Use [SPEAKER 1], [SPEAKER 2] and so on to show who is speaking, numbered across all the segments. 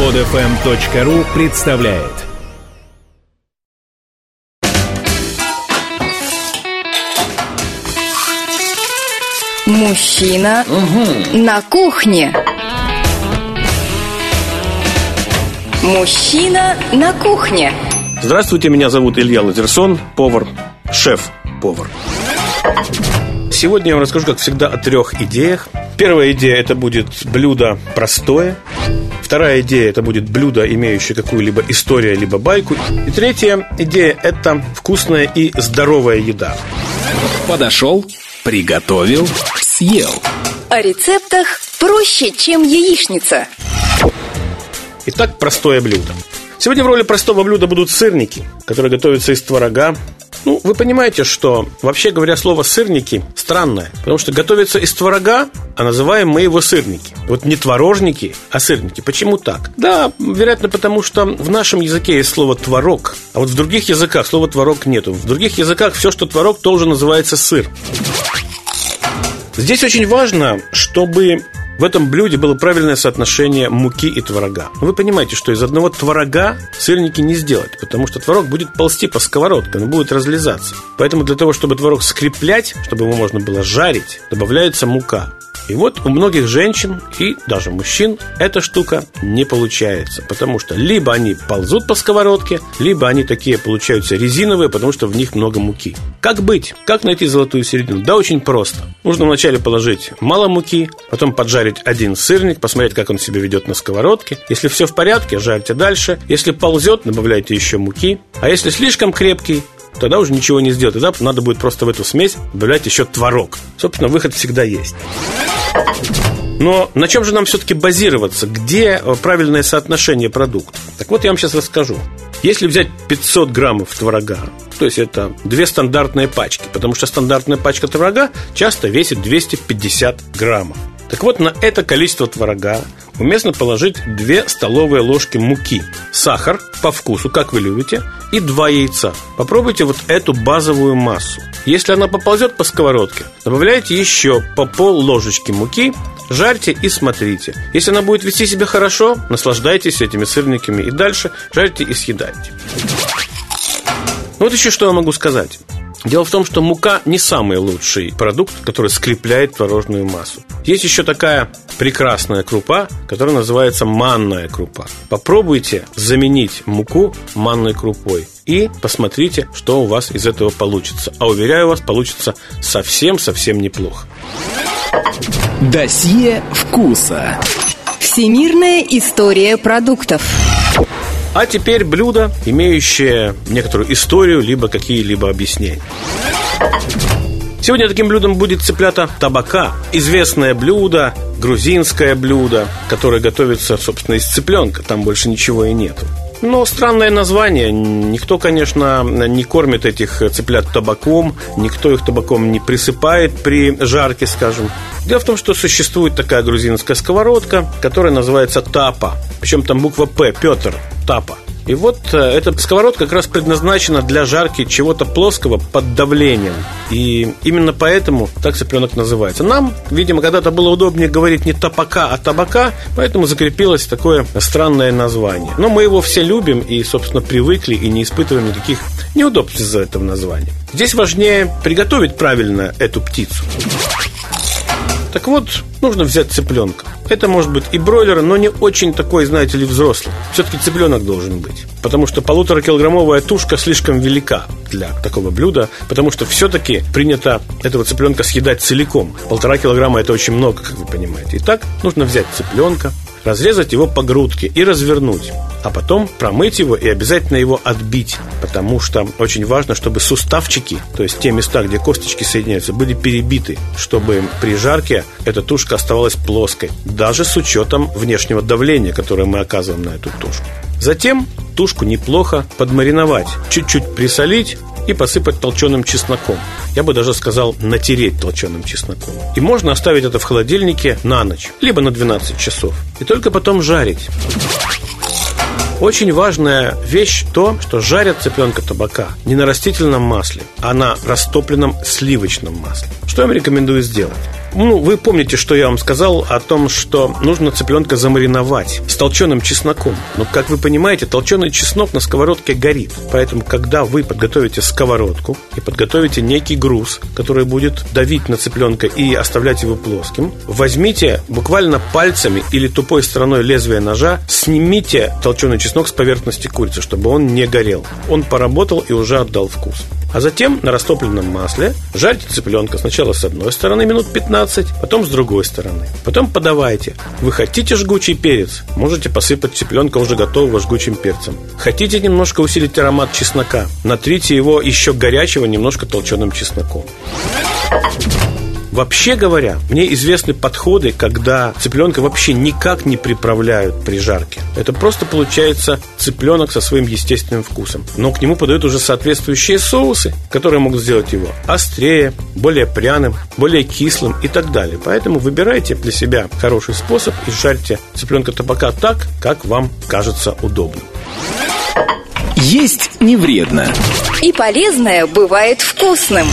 [SPEAKER 1] Подфм.ру представляет
[SPEAKER 2] Мужчина на кухне. Мужчина на кухне.
[SPEAKER 3] Здравствуйте, меня зовут Илья Лазерсон, повар, шеф-повар. Сегодня я вам расскажу, как всегда, о трех идеях. Первая идея – это будет блюдо простое. Вторая идея – это будет блюдо, имеющее какую-либо историю, либо байку. И третья идея – это вкусная и здоровая еда.
[SPEAKER 1] Подошел, приготовил, съел.
[SPEAKER 2] О рецептах проще, чем яичница.
[SPEAKER 3] Итак, простое блюдо. Сегодня в роли простого блюда будут сырники, которые готовятся из творога. Ну, вы понимаете, что, вообще говоря, слово «сырники» странное, потому что готовится из творога, а называем мы его сырники. Вот не творожники, а сырники. Почему так? Да, вероятно, потому что в нашем языке есть слово «творог», а вот в других языках слова «творог» нету. В других языках все, что творог, тоже называется сыр. Здесь очень важно, чтобы в этом блюде было правильное соотношение муки и творога. Вы понимаете, что из одного творога сырники не сделать, потому что творог будет ползти по сковородке, он будет разлезаться. Поэтому для того, чтобы творог скреплять, чтобы его можно было жарить, добавляется мука. И вот у многих женщин и даже мужчин эта штука не получается, потому что либо они ползут по сковородке, либо они такие получаются резиновые, потому что в них много муки. Как быть? Как найти золотую середину? Да очень просто. Нужно вначале положить мало муки, потом поджарить один сырник, посмотреть, как он себя ведет на сковородке. Если все в порядке, жарьте дальше. Если ползет, добавляйте еще муки. А если слишком крепкий, тогда уже ничего не сделать. Тогда надо будет просто в эту смесь добавлять еще творог. Собственно, выход всегда есть. Но на чем же нам все-таки базироваться? Где э, правильное соотношение продуктов? Так вот, я вам сейчас расскажу. Если взять 500 граммов творога, то есть это две стандартные пачки, потому что стандартная пачка творога часто весит 250 граммов. Так вот, на это количество творога уместно положить 2 столовые ложки муки, сахар по вкусу, как вы любите, и 2 яйца. Попробуйте вот эту базовую массу. Если она поползет по сковородке, добавляйте еще по пол ложечки муки, жарьте и смотрите. Если она будет вести себя хорошо, наслаждайтесь этими сырниками и дальше жарьте и съедайте. Ну вот еще что я могу сказать. Дело в том, что мука не самый лучший продукт, который скрепляет творожную массу. Есть еще такая прекрасная крупа, которая называется манная крупа. Попробуйте заменить муку манной крупой и посмотрите, что у вас из этого получится. А уверяю вас, получится совсем-совсем неплохо.
[SPEAKER 1] Досье вкуса.
[SPEAKER 2] Всемирная история продуктов.
[SPEAKER 3] А теперь блюдо, имеющее некоторую историю, либо какие-либо объяснения. Сегодня таким блюдом будет цыплята табака. Известное блюдо, грузинское блюдо, которое готовится, собственно, из цыпленка. Там больше ничего и нету. Но странное название. Никто, конечно, не кормит этих цыплят табаком, никто их табаком не присыпает при жарке, скажем. Дело в том, что существует такая грузинская сковородка, которая называется тапа. Причем там буква П, Петр, тапа. И вот э, эта сковородка как раз предназначена для жарки чего-то плоского под давлением. И именно поэтому так цыпленок называется. Нам, видимо, когда-то было удобнее говорить не тапака, а табака, поэтому закрепилось такое странное название. Но мы его все любим и, собственно, привыкли и не испытываем никаких неудобств из-за этого названия. Здесь важнее приготовить правильно эту птицу. Так вот, нужно взять цыпленка. Это может быть и бройлер, но не очень такой, знаете ли, взрослый. Все-таки цыпленок должен быть. Потому что полуторакилограммовая тушка слишком велика для такого блюда, потому что все-таки принято этого цыпленка съедать целиком. Полтора килограмма это очень много, как вы понимаете. Итак, нужно взять цыпленка, разрезать его по грудке и развернуть. А потом промыть его и обязательно его отбить, потому что очень важно, чтобы суставчики, то есть те места, где косточки соединяются, были перебиты, чтобы при жарке эта тушка оставалась плоской, даже с учетом внешнего давления, которое мы оказываем на эту тушку. Затем тушку неплохо подмариновать, чуть-чуть присолить и посыпать толченым чесноком. Я бы даже сказал натереть толченым чесноком. И можно оставить это в холодильнике на ночь, либо на 12 часов. И только потом жарить. Очень важная вещь то, что жарят цыпленка табака не на растительном масле, а на растопленном сливочном масле. Что я вам рекомендую сделать? Ну, вы помните, что я вам сказал о том, что нужно цыпленка замариновать с толченым чесноком. Но, как вы понимаете, толченый чеснок на сковородке горит. Поэтому, когда вы подготовите сковородку и подготовите некий груз, который будет давить на цыпленка и оставлять его плоским, возьмите буквально пальцами или тупой стороной лезвия ножа, снимите толченый чеснок с поверхности курицы, чтобы он не горел. Он поработал и уже отдал вкус. А затем на растопленном масле жарьте цыпленка сначала с одной стороны минут 15, потом с другой стороны. Потом подавайте. Вы хотите жгучий перец? Можете посыпать цыпленка уже готового жгучим перцем. Хотите немножко усилить аромат чеснока? Натрите его еще горячего немножко толченым чесноком. Вообще говоря, мне известны подходы, когда цыпленка вообще никак не приправляют при жарке. Это просто получается цыпленок со своим естественным вкусом. Но к нему подают уже соответствующие соусы, которые могут сделать его острее, более пряным, более кислым и так далее. Поэтому выбирайте для себя хороший способ и жарьте цыпленка табака так, как вам кажется удобным.
[SPEAKER 1] Есть не вредно.
[SPEAKER 2] И полезное бывает вкусным.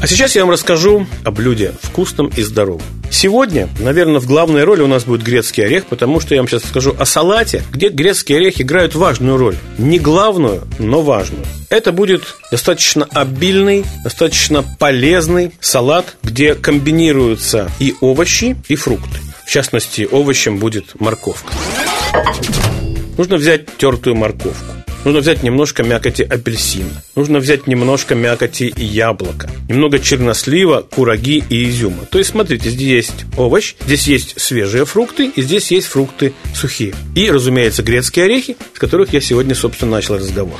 [SPEAKER 3] А сейчас я вам расскажу о блюде вкусном и здоровом. Сегодня, наверное, в главной роли у нас будет грецкий орех, потому что я вам сейчас расскажу о салате, где грецкий орех играют важную роль. Не главную, но важную. Это будет достаточно обильный, достаточно полезный салат, где комбинируются и овощи, и фрукты. В частности, овощем будет морковка. Нужно взять тертую морковку Нужно взять немножко мякоти апельсина. Нужно взять немножко мякоти яблока. Немного чернослива, кураги и изюма. То есть, смотрите, здесь есть овощ, здесь есть свежие фрукты, и здесь есть фрукты сухие. И, разумеется, грецкие орехи, с которых я сегодня, собственно, начал разговор.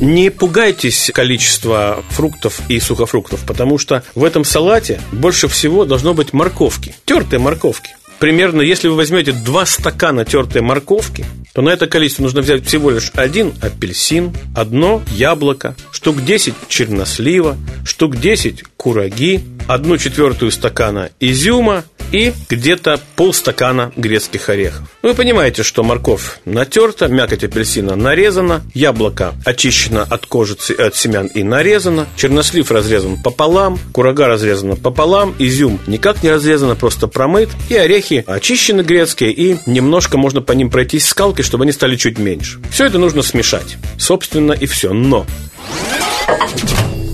[SPEAKER 3] Не пугайтесь количества фруктов и сухофруктов, потому что в этом салате больше всего должно быть морковки, тертые морковки примерно, если вы возьмете два стакана тертой морковки, то на это количество нужно взять всего лишь один апельсин, одно яблоко, штук 10 чернослива, штук 10 кураги, одну четвертую стакана изюма и где-то полстакана грецких орехов. Вы понимаете, что морковь натерта, мякоть апельсина нарезана, яблоко очищено от кожицы от семян и нарезано, чернослив разрезан пополам, курага разрезана пополам, изюм никак не разрезано, просто промыт, и орехи очищены грецкие, и немножко можно по ним пройтись скалкой, чтобы они стали чуть меньше. Все это нужно смешать. Собственно, и все. Но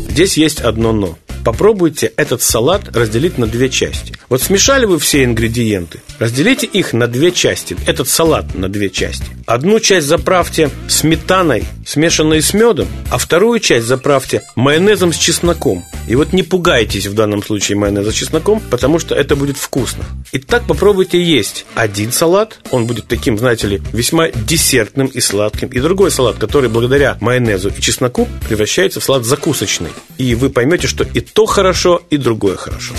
[SPEAKER 3] здесь есть одно но попробуйте этот салат разделить на две части. Вот смешали вы все ингредиенты, разделите их на две части, этот салат на две части. Одну часть заправьте сметаной, смешанной с медом, а вторую часть заправьте майонезом с чесноком. И вот не пугайтесь в данном случае майонеза с чесноком, потому что это будет вкусно. И так попробуйте есть один салат, он будет таким, знаете ли, весьма десертным и сладким, и другой салат, который благодаря майонезу и чесноку превращается в салат закусочный. И вы поймете, что и то хорошо, и другое хорошо.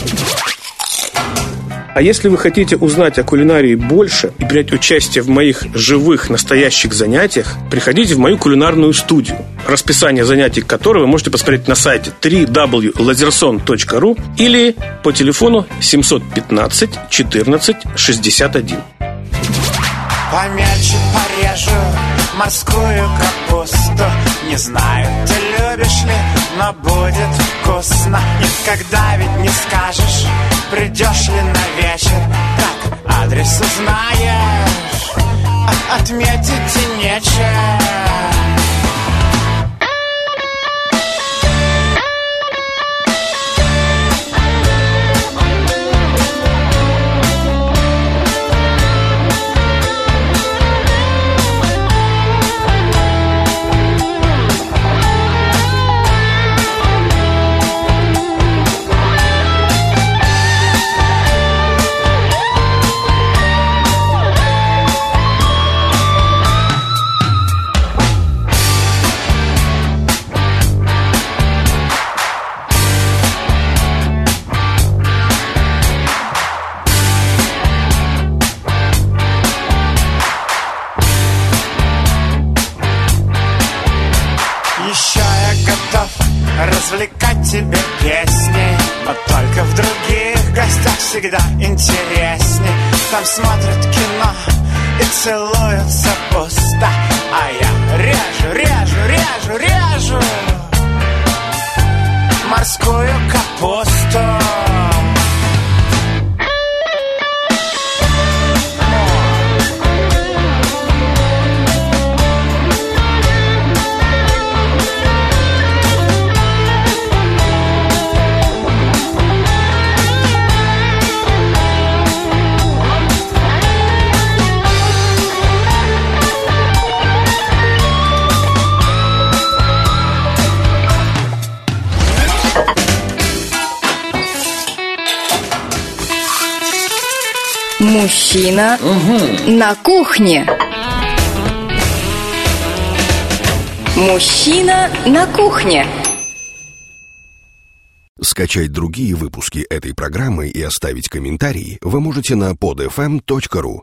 [SPEAKER 3] А если вы хотите узнать о кулинарии больше и принять участие в моих живых, настоящих занятиях, приходите в мою кулинарную студию, расписание занятий которой вы можете посмотреть на сайте www.lazerson.ru или по телефону 715 14 61.
[SPEAKER 4] Помельче порежу морскую капусту Не знаю, ты любишь ли, но будет вкусно Никогда ведь не скажешь, придешь ли на вечер. Как адрес узнаешь, отметить целуются пусто А я режу, режу, режу, режу морскую капусту.
[SPEAKER 2] Мужчина на кухне. Мужчина на кухне.
[SPEAKER 5] Скачать другие выпуски этой программы и оставить комментарии вы можете на podfm.ru.